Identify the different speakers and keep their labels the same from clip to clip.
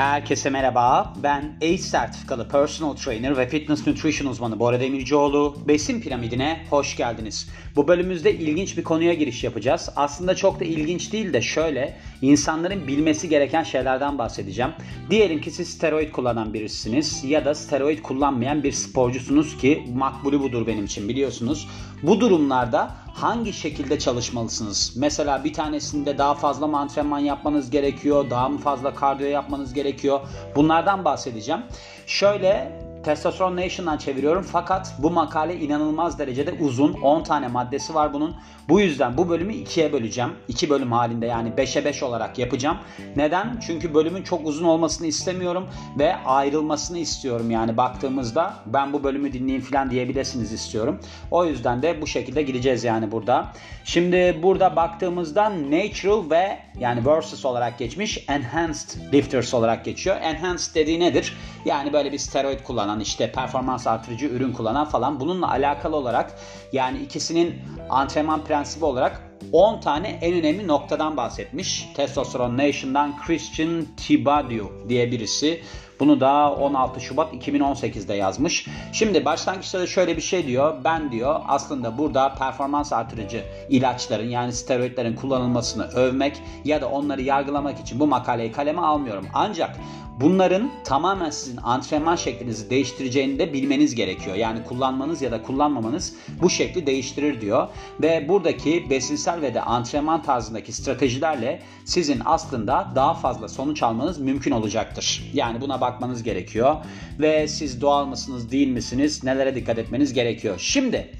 Speaker 1: Herkese merhaba. Ben ACE sertifikalı personal trainer ve fitness nutrition uzmanı Bora Demircioğlu. Besin piramidine hoş geldiniz. Bu bölümümüzde ilginç bir konuya giriş yapacağız. Aslında çok da ilginç değil de şöyle insanların bilmesi gereken şeylerden bahsedeceğim. Diyelim ki siz steroid kullanan birisiniz ya da steroid kullanmayan bir sporcusunuz ki makbulü budur benim için biliyorsunuz. Bu durumlarda hangi şekilde çalışmalısınız? Mesela bir tanesinde daha fazla mı antrenman yapmanız gerekiyor? Daha mı fazla kardiyo yapmanız gerekiyor? Bunlardan bahsedeceğim. Şöyle Testosteron Nation'dan çeviriyorum fakat bu makale inanılmaz derecede uzun. 10 tane maddesi var bunun. Bu yüzden bu bölümü ikiye böleceğim. 2 bölüm halinde yani 5'e 5 olarak yapacağım. Neden? Çünkü bölümün çok uzun olmasını istemiyorum ve ayrılmasını istiyorum. Yani baktığımızda ben bu bölümü dinleyin falan diyebilirsiniz istiyorum. O yüzden de bu şekilde gideceğiz yani burada. Şimdi burada baktığımızda natural ve yani versus olarak geçmiş enhanced lifters olarak geçiyor. Enhanced dediği nedir? Yani böyle bir steroid kullanan işte performans artırıcı ürün kullanan falan bununla alakalı olarak yani ikisinin antrenman prensibi olarak 10 tane en önemli noktadan bahsetmiş. Testosteron Nation'dan Christian Tibadiu diye birisi. Bunu da 16 Şubat 2018'de yazmış. Şimdi başlangıçta da şöyle bir şey diyor. Ben diyor aslında burada performans artırıcı ilaçların yani steroidlerin kullanılmasını övmek ya da onları yargılamak için bu makaleyi kaleme almıyorum. Ancak Bunların tamamen sizin antrenman şeklinizi değiştireceğini de bilmeniz gerekiyor. Yani kullanmanız ya da kullanmamanız bu şekli değiştirir diyor. Ve buradaki besinsel ve de antrenman tarzındaki stratejilerle sizin aslında daha fazla sonuç almanız mümkün olacaktır. Yani buna bakmanız gerekiyor. Ve siz doğal mısınız değil misiniz nelere dikkat etmeniz gerekiyor. Şimdi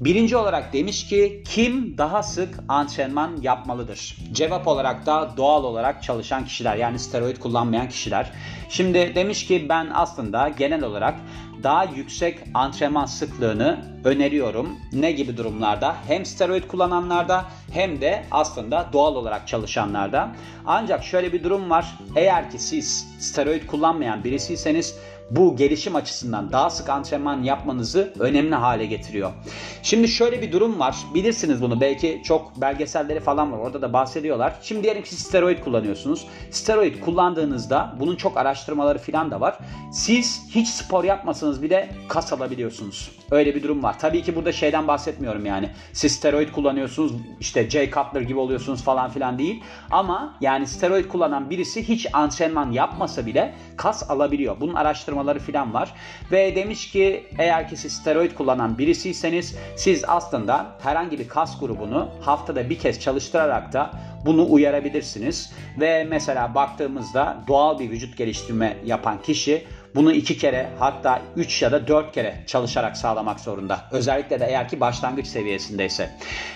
Speaker 1: Birinci olarak demiş ki kim daha sık antrenman yapmalıdır? Cevap olarak da doğal olarak çalışan kişiler yani steroid kullanmayan kişiler. Şimdi demiş ki ben aslında genel olarak daha yüksek antrenman sıklığını öneriyorum. Ne gibi durumlarda? Hem steroid kullananlarda hem de aslında doğal olarak çalışanlarda. Ancak şöyle bir durum var. Eğer ki siz steroid kullanmayan birisiyseniz bu gelişim açısından daha sık antrenman yapmanızı önemli hale getiriyor. Şimdi şöyle bir durum var. Bilirsiniz bunu. Belki çok belgeselleri falan var. Orada da bahsediyorlar. Şimdi diyelim ki steroid kullanıyorsunuz. Steroid kullandığınızda bunun çok araştırmaları falan da var. Siz hiç spor yapmasanız bile kas alabiliyorsunuz. Öyle bir durum var. Tabii ki burada şeyden bahsetmiyorum yani. Siz steroid kullanıyorsunuz işte Jay Cutler gibi oluyorsunuz falan filan değil. Ama yani steroid kullanan birisi hiç antrenman yapmasa bile kas alabiliyor. Bunun araştırmaları filan var. Ve demiş ki eğer ki siz steroid kullanan birisiyseniz siz aslında herhangi bir kas grubunu haftada bir kez çalıştırarak da bunu uyarabilirsiniz. Ve mesela baktığımızda doğal bir vücut geliştirme yapan kişi bunu iki kere hatta üç ya da dört kere çalışarak sağlamak zorunda. Özellikle de eğer ki başlangıç seviyesindeyse.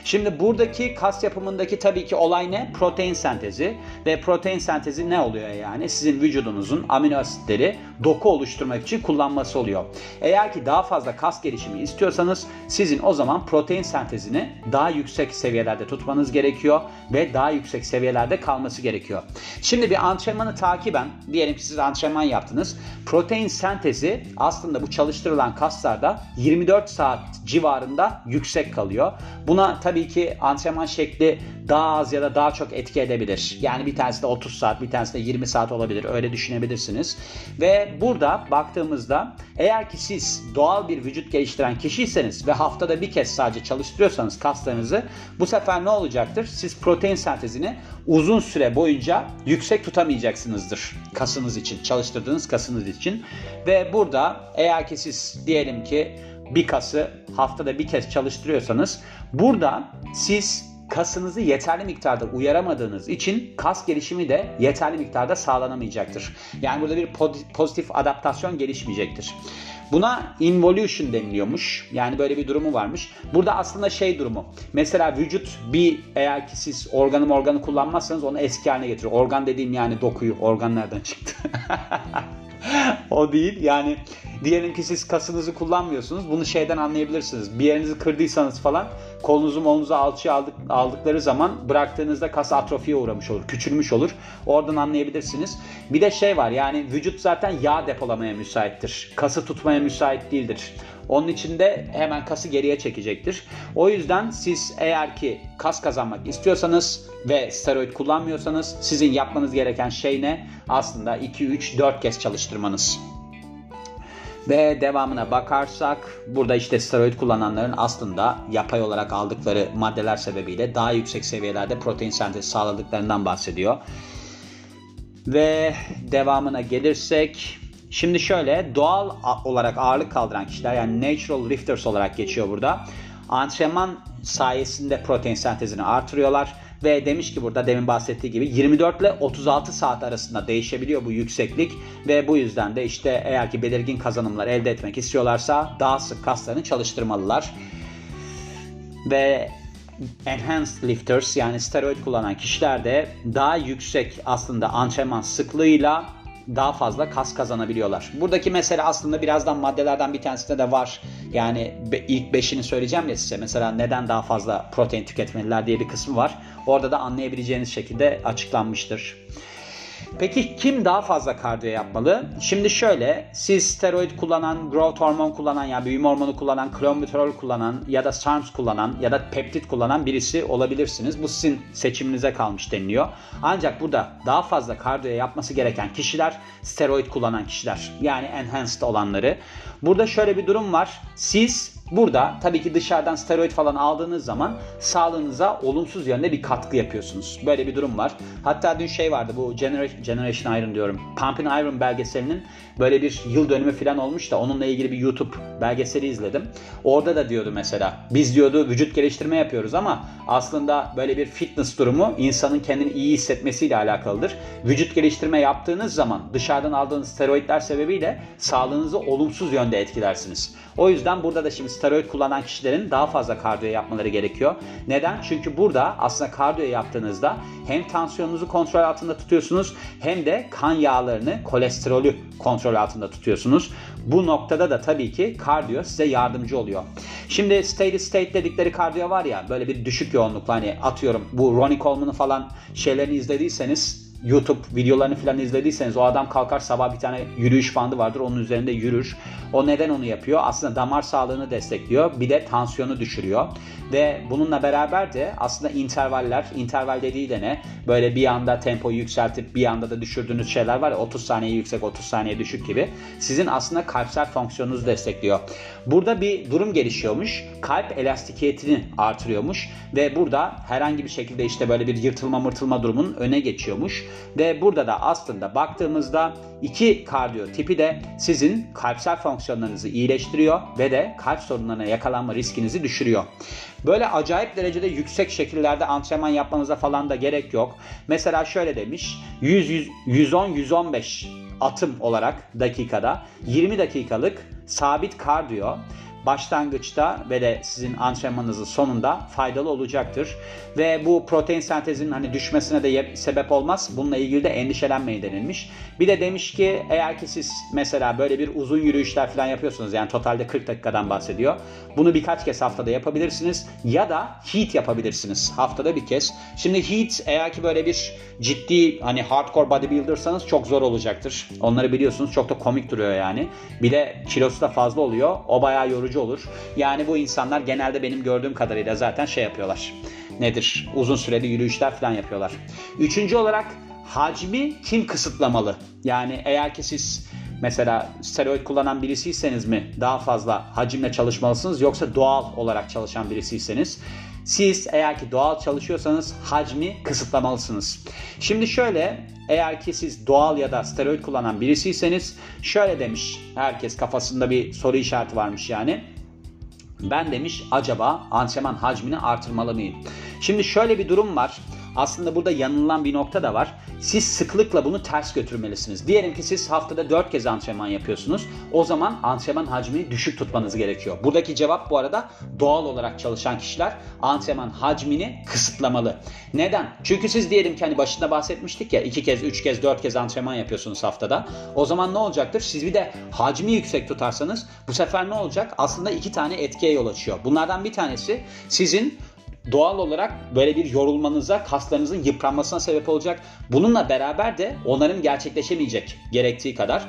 Speaker 1: Şimdi buradaki kas yapımındaki tabii ki olay ne? Protein sentezi. Ve protein sentezi ne oluyor yani? Sizin vücudunuzun amino asitleri doku oluşturmak için kullanması oluyor. Eğer ki daha fazla kas gelişimi istiyorsanız sizin o zaman protein sentezini daha yüksek seviyelerde tutmanız gerekiyor ve daha yüksek seviyelerde kalması gerekiyor. Şimdi bir antrenmanı takiben diyelim ki siz antrenman yaptınız. Protein sentezi aslında bu çalıştırılan kaslarda 24 saat civarında yüksek kalıyor. Buna tabii ki antrenman şekli daha az ya da daha çok etki edebilir. Yani bir tanesi de 30 saat, bir tanesi de 20 saat olabilir. Öyle düşünebilirsiniz. Ve burada baktığımızda eğer ki siz doğal bir vücut geliştiren kişiyseniz ve haftada bir kez sadece çalıştırıyorsanız kaslarınızı bu sefer ne olacaktır? Siz protein sentezini uzun süre boyunca yüksek tutamayacaksınızdır kasınız için, çalıştırdığınız kasınız için. Ve burada eğer ki siz diyelim ki bir kası haftada bir kez çalıştırıyorsanız burada siz kasınızı yeterli miktarda uyaramadığınız için kas gelişimi de yeterli miktarda sağlanamayacaktır. Yani burada bir pozitif adaptasyon gelişmeyecektir. Buna involution deniliyormuş. Yani böyle bir durumu varmış. Burada aslında şey durumu. Mesela vücut bir eğer ki siz organı organı kullanmazsanız onu eski haline getiriyor. Organ dediğim yani dokuyu. Organ nereden çıktı? o değil. Yani Diyelim ki siz kasınızı kullanmıyorsunuz. Bunu şeyden anlayabilirsiniz. Bir yerinizi kırdıysanız falan kolunuzu molunuzu alçıya aldık, aldıkları zaman bıraktığınızda kas atrofiye uğramış olur. Küçülmüş olur. Oradan anlayabilirsiniz. Bir de şey var yani vücut zaten yağ depolamaya müsaittir. Kası tutmaya müsait değildir. Onun için de hemen kası geriye çekecektir. O yüzden siz eğer ki kas kazanmak istiyorsanız ve steroid kullanmıyorsanız sizin yapmanız gereken şey ne? Aslında 2 3 4 kez çalıştırmanız. Ve devamına bakarsak burada işte steroid kullananların aslında yapay olarak aldıkları maddeler sebebiyle daha yüksek seviyelerde protein sentezi sağladıklarından bahsediyor. Ve devamına gelirsek Şimdi şöyle doğal olarak ağırlık kaldıran kişiler yani natural lifters olarak geçiyor burada. Antrenman sayesinde protein sentezini artırıyorlar ve demiş ki burada demin bahsettiği gibi 24 ile 36 saat arasında değişebiliyor bu yükseklik ve bu yüzden de işte eğer ki belirgin kazanımlar elde etmek istiyorlarsa daha sık kaslarını çalıştırmalılar. Ve enhanced lifters yani steroid kullanan kişiler de daha yüksek aslında antrenman sıklığıyla daha fazla kas kazanabiliyorlar. Buradaki mesele aslında birazdan maddelerden bir tanesinde de var. Yani ilk beşini söyleyeceğim ya size. Mesela neden daha fazla protein tüketmeliler diye bir kısmı var. Orada da anlayabileceğiniz şekilde açıklanmıştır. Peki kim daha fazla kardiyo yapmalı? Şimdi şöyle siz steroid kullanan, growth hormon kullanan ya yani büyüme hormonu kullanan, klonbuterol kullanan ya da SARMs kullanan ya da peptit kullanan birisi olabilirsiniz. Bu sizin seçiminize kalmış deniliyor. Ancak burada daha fazla kardiyo yapması gereken kişiler steroid kullanan kişiler. Yani enhanced olanları. Burada şöyle bir durum var. Siz Burada tabii ki dışarıdan steroid falan aldığınız zaman sağlığınıza olumsuz yönde bir katkı yapıyorsunuz. Böyle bir durum var. Hatta dün şey vardı bu Generation, Iron diyorum. Pumping Iron belgeselinin böyle bir yıl dönümü falan olmuş da onunla ilgili bir YouTube belgeseli izledim. Orada da diyordu mesela biz diyordu vücut geliştirme yapıyoruz ama aslında böyle bir fitness durumu insanın kendini iyi hissetmesiyle alakalıdır. Vücut geliştirme yaptığınız zaman dışarıdan aldığınız steroidler sebebiyle sağlığınızı olumsuz yönde etkilersiniz. O yüzden burada da şimdi steroid kullanan kişilerin daha fazla kardiyo yapmaları gerekiyor. Neden? Çünkü burada aslında kardiyo yaptığınızda hem tansiyonunuzu kontrol altında tutuyorsunuz hem de kan yağlarını, kolesterolü kontrol altında tutuyorsunuz. Bu noktada da tabii ki kardiyo size yardımcı oluyor. Şimdi steady state dedikleri kardiyo var ya böyle bir düşük yoğunluklu hani atıyorum bu Ronnie Coleman'ın falan şeylerini izlediyseniz YouTube videolarını falan izlediyseniz o adam kalkar sabah bir tane yürüyüş bandı vardır onun üzerinde yürür. O neden onu yapıyor? Aslında damar sağlığını destekliyor. Bir de tansiyonu düşürüyor. Ve bununla beraber de aslında intervaller, interval dediği de ne? Böyle bir anda tempoyu yükseltip bir anda da düşürdüğünüz şeyler var ya 30 saniye yüksek 30 saniye düşük gibi. Sizin aslında kalpsel fonksiyonunuzu destekliyor. Burada bir durum gelişiyormuş. Kalp elastikiyetini artırıyormuş ve burada herhangi bir şekilde işte böyle bir yırtılma mırtılma durumunun öne geçiyormuş. Ve burada da aslında baktığımızda iki kardiyo tipi de sizin kalpsel fonksiyonlarınızı iyileştiriyor ve de kalp sorunlarına yakalanma riskinizi düşürüyor. Böyle acayip derecede yüksek şekillerde antrenman yapmanıza falan da gerek yok. Mesela şöyle demiş 100, 100 110 115 atım olarak dakikada 20 dakikalık sabit kardiyo başlangıçta ve de sizin antrenmanınızın sonunda faydalı olacaktır. Ve bu protein sentezinin hani düşmesine de sebep olmaz. Bununla ilgili de endişelenmeyin denilmiş. Bir de demiş ki eğer ki siz mesela böyle bir uzun yürüyüşler falan yapıyorsunuz yani totalde 40 dakikadan bahsediyor. Bunu birkaç kez haftada yapabilirsiniz ya da heat yapabilirsiniz haftada bir kez. Şimdi heat eğer ki böyle bir ciddi hani hardcore bodybuildersanız çok zor olacaktır. Onları biliyorsunuz çok da komik duruyor yani. Bir de kilosu da fazla oluyor. O bayağı yorucu olur. Yani bu insanlar genelde benim gördüğüm kadarıyla zaten şey yapıyorlar. Nedir? Uzun süreli yürüyüşler falan yapıyorlar. Üçüncü olarak hacmi kim kısıtlamalı? Yani eğer ki siz mesela steroid kullanan birisiyseniz mi daha fazla hacimle çalışmalısınız yoksa doğal olarak çalışan birisiyseniz siz eğer ki doğal çalışıyorsanız hacmi kısıtlamalısınız. Şimdi şöyle eğer ki siz doğal ya da steroid kullanan birisiyseniz şöyle demiş herkes kafasında bir soru işareti varmış yani. Ben demiş acaba antrenman hacmini artırmalı mıyım? Şimdi şöyle bir durum var. Aslında burada yanılan bir nokta da var. Siz sıklıkla bunu ters götürmelisiniz. Diyelim ki siz haftada 4 kez antrenman yapıyorsunuz. O zaman antrenman hacmini düşük tutmanız gerekiyor. Buradaki cevap bu arada doğal olarak çalışan kişiler antrenman hacmini kısıtlamalı. Neden? Çünkü siz diyelim ki hani başında bahsetmiştik ya 2 kez, 3 kez, 4 kez antrenman yapıyorsunuz haftada. O zaman ne olacaktır? Siz bir de hacmi yüksek tutarsanız bu sefer ne olacak? Aslında iki tane etkiye yol açıyor. Bunlardan bir tanesi sizin doğal olarak böyle bir yorulmanıza, kaslarınızın yıpranmasına sebep olacak. Bununla beraber de onarım gerçekleşemeyecek gerektiği kadar.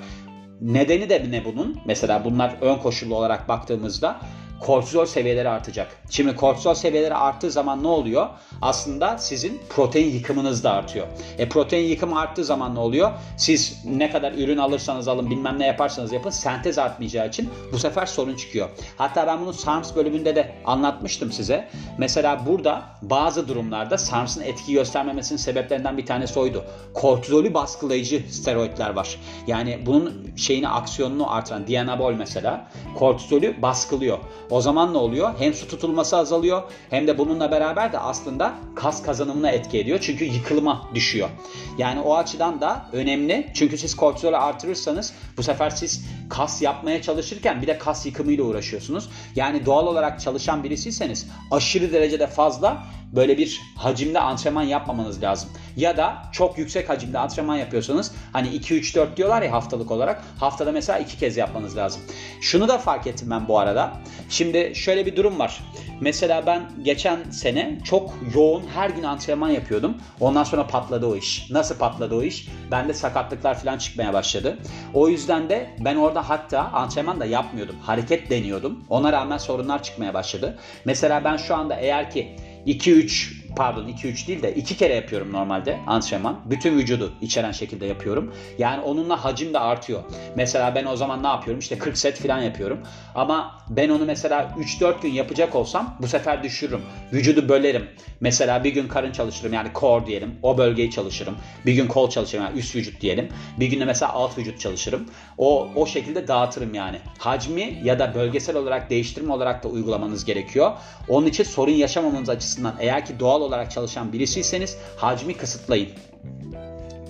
Speaker 1: Nedeni de ne bunun? Mesela bunlar ön koşullu olarak baktığımızda kortizol seviyeleri artacak. Şimdi kortizol seviyeleri arttığı zaman ne oluyor? Aslında sizin protein yıkımınız da artıyor. E protein yıkımı arttığı zaman ne oluyor? Siz ne kadar ürün alırsanız alın bilmem ne yaparsanız yapın sentez artmayacağı için bu sefer sorun çıkıyor. Hatta ben bunu SARMS bölümünde de anlatmıştım size. Mesela burada bazı durumlarda SARMS'ın etki göstermemesinin sebeplerinden bir tanesi oydu. Kortizolü baskılayıcı steroidler var. Yani bunun şeyini aksiyonunu artıran Dianabol mesela kortizolü baskılıyor. O zaman ne oluyor? Hem su tutulması azalıyor hem de bununla beraber de aslında kas kazanımına etki ediyor. Çünkü yıkılıma düşüyor. Yani o açıdan da önemli. Çünkü siz kortizolü artırırsanız bu sefer siz kas yapmaya çalışırken bir de kas yıkımıyla uğraşıyorsunuz. Yani doğal olarak çalışan birisiyseniz aşırı derecede fazla böyle bir hacimde antrenman yapmamanız lazım. Ya da çok yüksek hacimde antrenman yapıyorsanız hani 2-3-4 diyorlar ya haftalık olarak haftada mesela 2 kez yapmanız lazım. Şunu da fark ettim ben bu arada. Şimdi şöyle bir durum var. Mesela ben geçen sene çok yoğun her gün antrenman yapıyordum. Ondan sonra patladı o iş. Nasıl patladı o iş? Bende sakatlıklar falan çıkmaya başladı. O yüzden de ben orada hatta antrenman da yapmıyordum. Hareket deniyordum. Ona rağmen sorunlar çıkmaya başladı. Mesela ben şu anda eğer ki 2-3 pardon 2-3 değil de 2 kere yapıyorum normalde antrenman. Bütün vücudu içeren şekilde yapıyorum. Yani onunla hacim de artıyor. Mesela ben o zaman ne yapıyorum? İşte 40 set falan yapıyorum. Ama ben onu mesela 3-4 gün yapacak olsam bu sefer düşürürüm. Vücudu bölerim. Mesela bir gün karın çalışırım yani core diyelim. O bölgeyi çalışırım. Bir gün kol çalışırım yani üst vücut diyelim. Bir gün de mesela alt vücut çalışırım. O o şekilde dağıtırım yani. Hacmi ya da bölgesel olarak değiştirme olarak da uygulamanız gerekiyor. Onun için sorun yaşamamanız açısından eğer ki doğal olarak çalışan birisiyseniz hacmi kısıtlayın.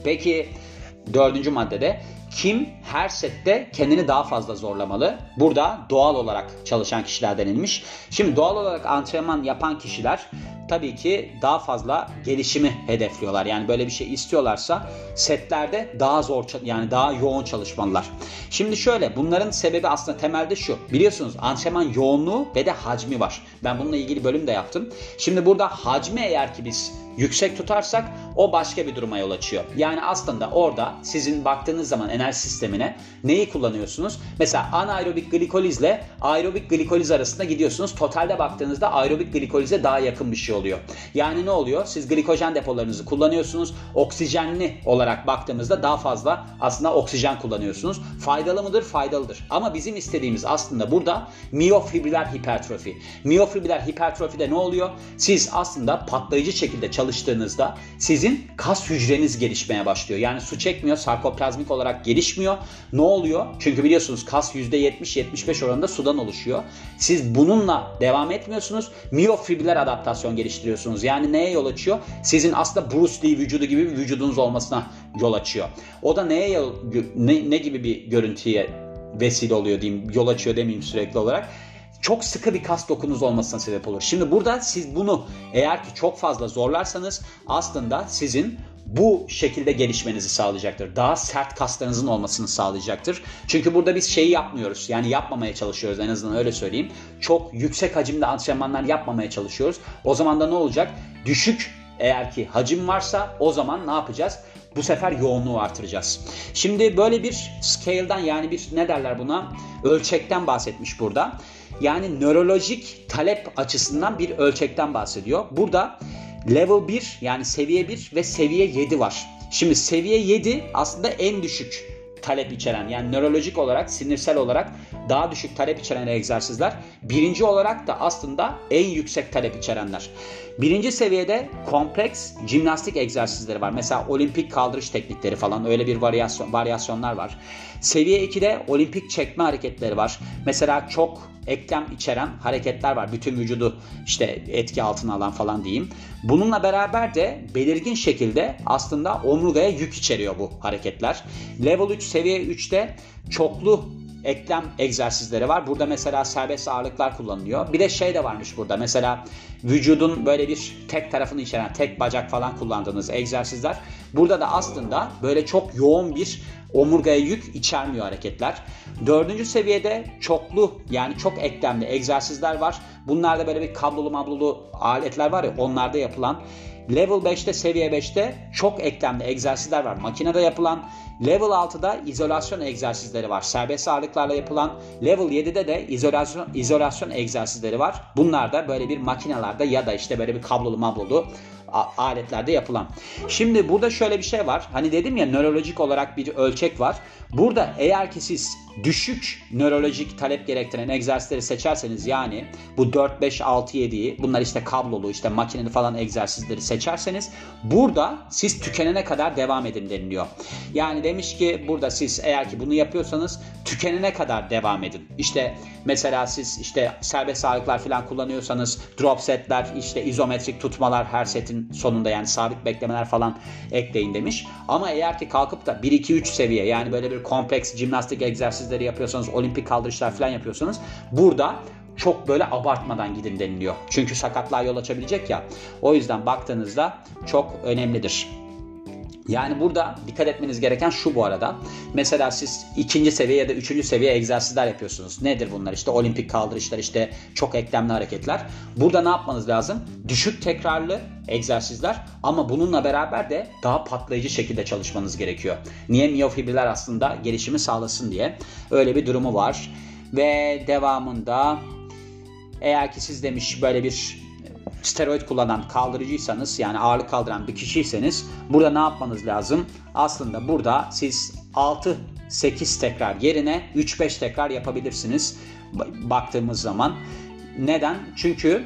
Speaker 1: Peki dördüncü maddede kim her sette kendini daha fazla zorlamalı? Burada doğal olarak çalışan kişiler denilmiş. Şimdi doğal olarak antrenman yapan kişiler tabii ki daha fazla gelişimi hedefliyorlar. Yani böyle bir şey istiyorlarsa setlerde daha zor yani daha yoğun çalışmalılar. Şimdi şöyle bunların sebebi aslında temelde şu. Biliyorsunuz antrenman yoğunluğu ve de hacmi var. Ben bununla ilgili bölüm de yaptım. Şimdi burada hacmi eğer ki biz yüksek tutarsak o başka bir duruma yol açıyor. Yani aslında orada sizin baktığınız zaman enerji sistemine neyi kullanıyorsunuz? Mesela anaerobik glikolizle aerobik glikoliz arasında gidiyorsunuz. Totalde baktığınızda aerobik glikolize daha yakın bir şey oluyor. Yani ne oluyor? Siz glikojen depolarınızı kullanıyorsunuz. Oksijenli olarak baktığımızda daha fazla aslında oksijen kullanıyorsunuz. Faydalı mıdır? Faydalıdır. Ama bizim istediğimiz aslında burada miyofibriller hipertrofi. Miyofibriller hipertrofide ne oluyor? Siz aslında patlayıcı şekilde çalıştığınızda sizin kas hücreniz gelişmeye başlıyor. Yani su çekmiyor, sarkoplazmik olarak gelişmiyor. Ne oluyor? Çünkü biliyorsunuz kas %70-75 oranında sudan oluşuyor. Siz bununla devam etmiyorsunuz. Miyofibriller adaptasyon geliştiriyorsunuz. Yani neye yol açıyor? Sizin aslında Bruce Lee vücudu gibi bir vücudunuz olmasına yol açıyor. O da neye yol, ne, ne gibi bir görüntüye vesile oluyor diyeyim, yol açıyor demeyeyim sürekli olarak çok sıkı bir kas dokunuz olmasına sebep olur. Şimdi burada siz bunu eğer ki çok fazla zorlarsanız aslında sizin bu şekilde gelişmenizi sağlayacaktır. Daha sert kaslarınızın olmasını sağlayacaktır. Çünkü burada biz şeyi yapmıyoruz. Yani yapmamaya çalışıyoruz en azından öyle söyleyeyim. Çok yüksek hacimde antrenmanlar yapmamaya çalışıyoruz. O zaman da ne olacak? Düşük eğer ki hacim varsa o zaman ne yapacağız? Bu sefer yoğunluğu artıracağız. Şimdi böyle bir scale'dan yani bir ne derler buna? Ölçekten bahsetmiş burada. Yani nörolojik talep açısından bir ölçekten bahsediyor. Burada level 1 yani seviye 1 ve seviye 7 var. Şimdi seviye 7 aslında en düşük talep içeren yani nörolojik olarak, sinirsel olarak daha düşük talep içeren egzersizler. Birinci olarak da aslında en yüksek talep içerenler. Birinci seviyede kompleks jimnastik egzersizleri var. Mesela olimpik kaldırış teknikleri falan öyle bir varyasyon, varyasyonlar var. Seviye 2'de olimpik çekme hareketleri var. Mesela çok eklem içeren hareketler var. Bütün vücudu işte etki altına alan falan diyeyim. Bununla beraber de belirgin şekilde aslında omurgaya yük içeriyor bu hareketler. Level 3 seviye 3'te çoklu eklem egzersizleri var. Burada mesela serbest ağırlıklar kullanılıyor. Bir de şey de varmış burada. Mesela vücudun böyle bir tek tarafını içeren, tek bacak falan kullandığınız egzersizler. Burada da aslında böyle çok yoğun bir omurgaya yük içermiyor hareketler. Dördüncü seviyede çoklu yani çok eklemli egzersizler var. Bunlarda böyle bir kablolu mablolu aletler var ya onlarda yapılan. Level 5'te seviye 5'te çok eklemli egzersizler var. Makinede yapılan Level 6'da izolasyon egzersizleri var. Serbest ağırlıklarla yapılan. Level 7'de de izolasyon, izolasyon egzersizleri var. Bunlar da böyle bir makinelerde ya da işte böyle bir kablolu mablolu aletlerde yapılan. Şimdi burada şöyle bir şey var. Hani dedim ya nörolojik olarak bir ölçek var. Burada eğer ki siz düşük nörolojik talep gerektiren egzersizleri seçerseniz yani bu 4, 5, 6, 7'yi bunlar işte kablolu işte makineli falan egzersizleri seçerseniz burada siz tükenene kadar devam edin deniliyor. Yani demiş ki burada siz eğer ki bunu yapıyorsanız tükenene kadar devam edin. İşte mesela siz işte serbest ağırlıklar falan kullanıyorsanız drop setler işte izometrik tutmalar her setin sonunda yani sabit beklemeler falan ekleyin demiş. Ama eğer ki kalkıp da 1 2 3 seviye yani böyle bir kompleks jimnastik egzersizleri yapıyorsanız, olimpik kaldırışlar falan yapıyorsanız burada çok böyle abartmadan gidin deniliyor. Çünkü sakatlığa yol açabilecek ya. O yüzden baktığınızda çok önemlidir. Yani burada dikkat etmeniz gereken şu bu arada. Mesela siz ikinci seviye ya da üçüncü seviye egzersizler yapıyorsunuz. Nedir bunlar? İşte olimpik kaldırışlar, işte çok eklemli hareketler. Burada ne yapmanız lazım? Düşük tekrarlı egzersizler ama bununla beraber de daha patlayıcı şekilde çalışmanız gerekiyor. Niye? Miyofibriller aslında gelişimi sağlasın diye. Öyle bir durumu var. Ve devamında eğer ki siz demiş böyle bir steroid kullanan kaldırıcıysanız yani ağırlık kaldıran bir kişiyseniz burada ne yapmanız lazım? Aslında burada siz 6 8 tekrar yerine 3-5 tekrar yapabilirsiniz baktığımız zaman. Neden? Çünkü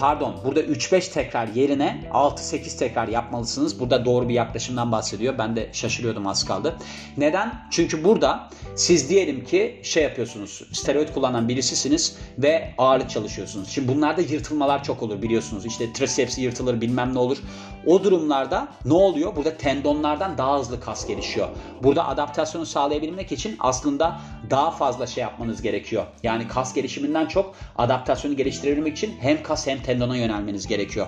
Speaker 1: pardon burada 3-5 tekrar yerine 6-8 tekrar yapmalısınız. Burada doğru bir yaklaşımdan bahsediyor. Ben de şaşırıyordum az kaldı. Neden? Çünkü burada siz diyelim ki şey yapıyorsunuz. Steroid kullanan birisisiniz ve ağırlık çalışıyorsunuz. Şimdi bunlarda yırtılmalar çok olur biliyorsunuz. İşte triceps yırtılır bilmem ne olur. O durumlarda ne oluyor? Burada tendonlardan daha hızlı kas gelişiyor. Burada adaptasyonu sağlayabilmek için aslında daha fazla şey yapmanız gerekiyor. Yani kas gelişiminden çok adaptasyonu geliştirebilmek için hem kas hem tendona yönelmeniz gerekiyor.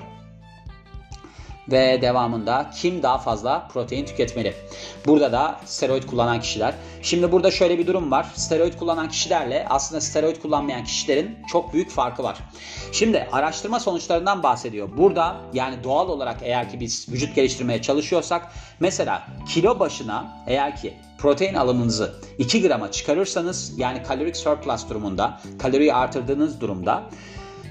Speaker 1: Ve devamında kim daha fazla protein tüketmeli? Burada da steroid kullanan kişiler. Şimdi burada şöyle bir durum var. Steroid kullanan kişilerle aslında steroid kullanmayan kişilerin çok büyük farkı var. Şimdi araştırma sonuçlarından bahsediyor. Burada yani doğal olarak eğer ki biz vücut geliştirmeye çalışıyorsak mesela kilo başına eğer ki protein alımınızı 2 grama çıkarırsanız yani kalorik surplus durumunda kaloriyi artırdığınız durumda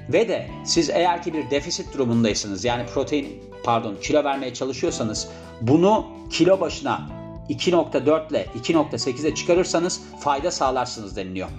Speaker 1: ve de siz eğer ki bir defisit durumundaysanız yani protein pardon kilo vermeye çalışıyorsanız bunu kilo başına 2.4 ile 2.8'e çıkarırsanız fayda sağlarsınız deniliyor.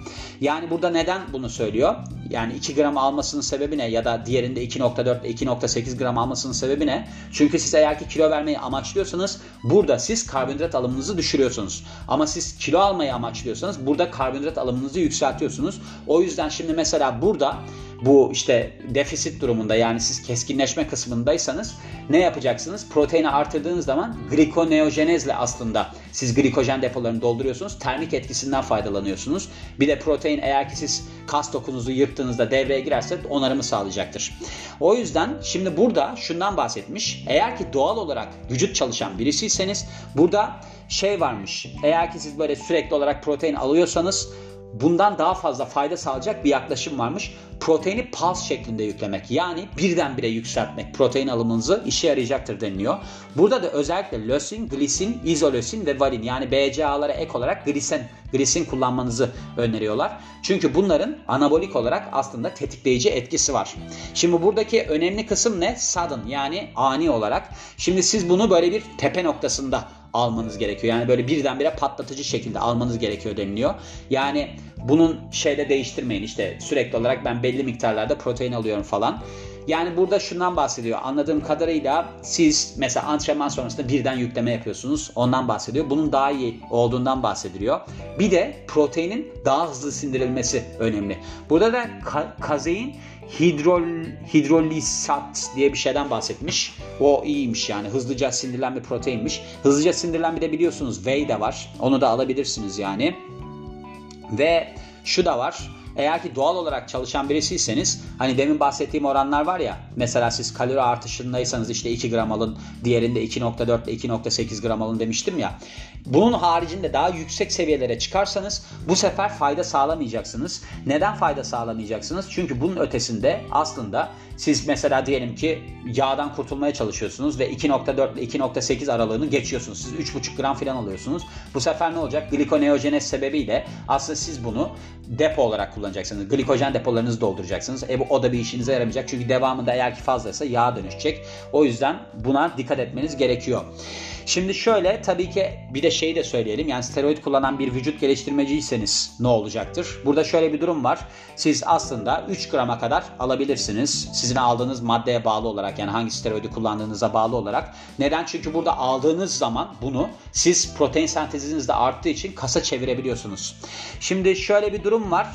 Speaker 1: Yani burada neden bunu söylüyor? Yani 2 gram almasının sebebi ne? Ya da diğerinde 2.4 ile 2.8 gram almasının sebebi ne? Çünkü siz eğer ki kilo vermeyi amaçlıyorsanız burada siz karbonhidrat alımınızı düşürüyorsunuz. Ama siz kilo almayı amaçlıyorsanız burada karbonhidrat alımınızı yükseltiyorsunuz. O yüzden şimdi mesela burada bu işte defisit durumunda yani siz keskinleşme kısmındaysanız ne yapacaksınız? Proteini artırdığınız zaman glikoneojenezle aslında siz glikojen depolarını dolduruyorsunuz. Termik etkisinden faydalanıyorsunuz. Bir de protein eğer ki siz kas dokunuzu yırttığınızda devreye girerse onarımı sağlayacaktır. O yüzden şimdi burada şundan bahsetmiş. Eğer ki doğal olarak vücut çalışan birisiyseniz burada şey varmış. Eğer ki siz böyle sürekli olarak protein alıyorsanız bundan daha fazla fayda sağlayacak bir yaklaşım varmış. Proteini pulse şeklinde yüklemek yani birdenbire yükseltmek protein alımınızı işe yarayacaktır deniliyor. Burada da özellikle lösin, glisin, izolösin ve valin yani BCA'lara ek olarak glisen, glisin kullanmanızı öneriyorlar. Çünkü bunların anabolik olarak aslında tetikleyici etkisi var. Şimdi buradaki önemli kısım ne? Sudden yani ani olarak. Şimdi siz bunu böyle bir tepe noktasında almanız gerekiyor. Yani böyle birdenbire patlatıcı şekilde almanız gerekiyor deniliyor. Yani bunun şeyde değiştirmeyin işte sürekli olarak ben belli miktarlarda protein alıyorum falan. Yani burada şundan bahsediyor. Anladığım kadarıyla siz mesela antrenman sonrasında birden yükleme yapıyorsunuz. Ondan bahsediyor. Bunun daha iyi olduğundan bahsediliyor. Bir de proteinin daha hızlı sindirilmesi önemli. Burada da ka- kazein hidrol hidrolisat diye bir şeyden bahsetmiş. O iyiymiş yani hızlıca sindirilen bir proteinmiş. Hızlıca sindirilen bir de biliyorsunuz whey de var. Onu da alabilirsiniz yani. Ve şu da var. Eğer ki doğal olarak çalışan birisiyseniz hani demin bahsettiğim oranlar var ya mesela siz kalori artışındaysanız işte 2 gram alın diğerinde 2.4 ile 2.8 gram alın demiştim ya. Bunun haricinde daha yüksek seviyelere çıkarsanız bu sefer fayda sağlamayacaksınız. Neden fayda sağlamayacaksınız? Çünkü bunun ötesinde aslında siz mesela diyelim ki yağdan kurtulmaya çalışıyorsunuz ve 2.4 ile 2.8 aralığını geçiyorsunuz. Siz 3.5 gram falan alıyorsunuz. Bu sefer ne olacak? Glikoneojenez sebebiyle aslında siz bunu depo olarak kullanacaksınız. Glikojen depolarınızı dolduracaksınız. E bu o da bir işinize yaramayacak. Çünkü devamında eğer ki fazlaysa yağa dönüşecek. O yüzden buna dikkat etmeniz gerekiyor. Şimdi şöyle tabii ki bir de şeyi de söyleyelim. Yani steroid kullanan bir vücut geliştirmeciyseniz ne olacaktır? Burada şöyle bir durum var. Siz aslında 3 grama kadar alabilirsiniz. Sizin aldığınız maddeye bağlı olarak yani hangi steroidi kullandığınıza bağlı olarak. Neden? Çünkü burada aldığınız zaman bunu siz protein senteziniz de arttığı için kasa çevirebiliyorsunuz. Şimdi şöyle bir durum var.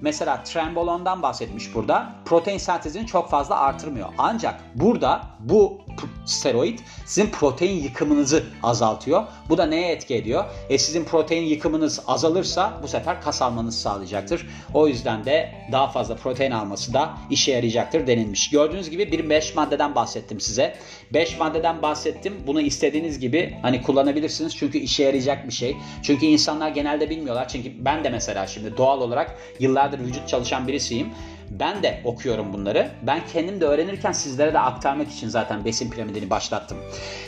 Speaker 1: Mesela trembolondan bahsetmiş burada. Protein sentezini çok fazla artırmıyor. Ancak burada bu steroid sizin protein yıkımınızı azaltıyor. Bu da neye etki ediyor? E sizin protein yıkımınız azalırsa bu sefer kas almanızı sağlayacaktır. O yüzden de daha fazla protein alması da işe yarayacaktır denilmiş. Gördüğünüz gibi bir 5 maddeden bahsettim size. 5 maddeden bahsettim. Bunu istediğiniz gibi hani kullanabilirsiniz. Çünkü işe yarayacak bir şey. Çünkü insanlar genelde bilmiyorlar. Çünkü ben de mesela şimdi doğal olarak yıllardır vücut çalışan birisiyim. Ben de okuyorum bunları. Ben kendim de öğrenirken sizlere de aktarmak için zaten besin piramidini başlattım.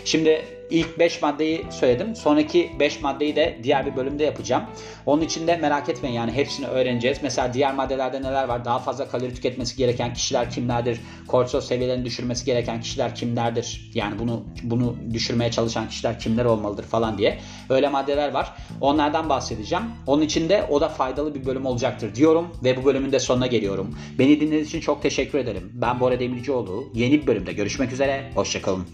Speaker 1: Şimdi ilk 5 maddeyi söyledim. Sonraki 5 maddeyi de diğer bir bölümde yapacağım. Onun için de merak etmeyin yani hepsini öğreneceğiz. Mesela diğer maddelerde neler var? Daha fazla kalori tüketmesi gereken kişiler kimlerdir? Kortizol seviyelerini düşürmesi gereken kişiler kimlerdir? Yani bunu bunu düşürmeye çalışan kişiler kimler olmalıdır falan diye. Öyle maddeler var. Onlardan bahsedeceğim. Onun için de o da faydalı bir bölüm olacaktır diyorum ve bu bölümün de sonuna geliyorum. Beni dinlediğiniz için çok teşekkür ederim. Ben Bora Demircioğlu. Yeni bir bölümde görüşmek üzere. Hoşçakalın.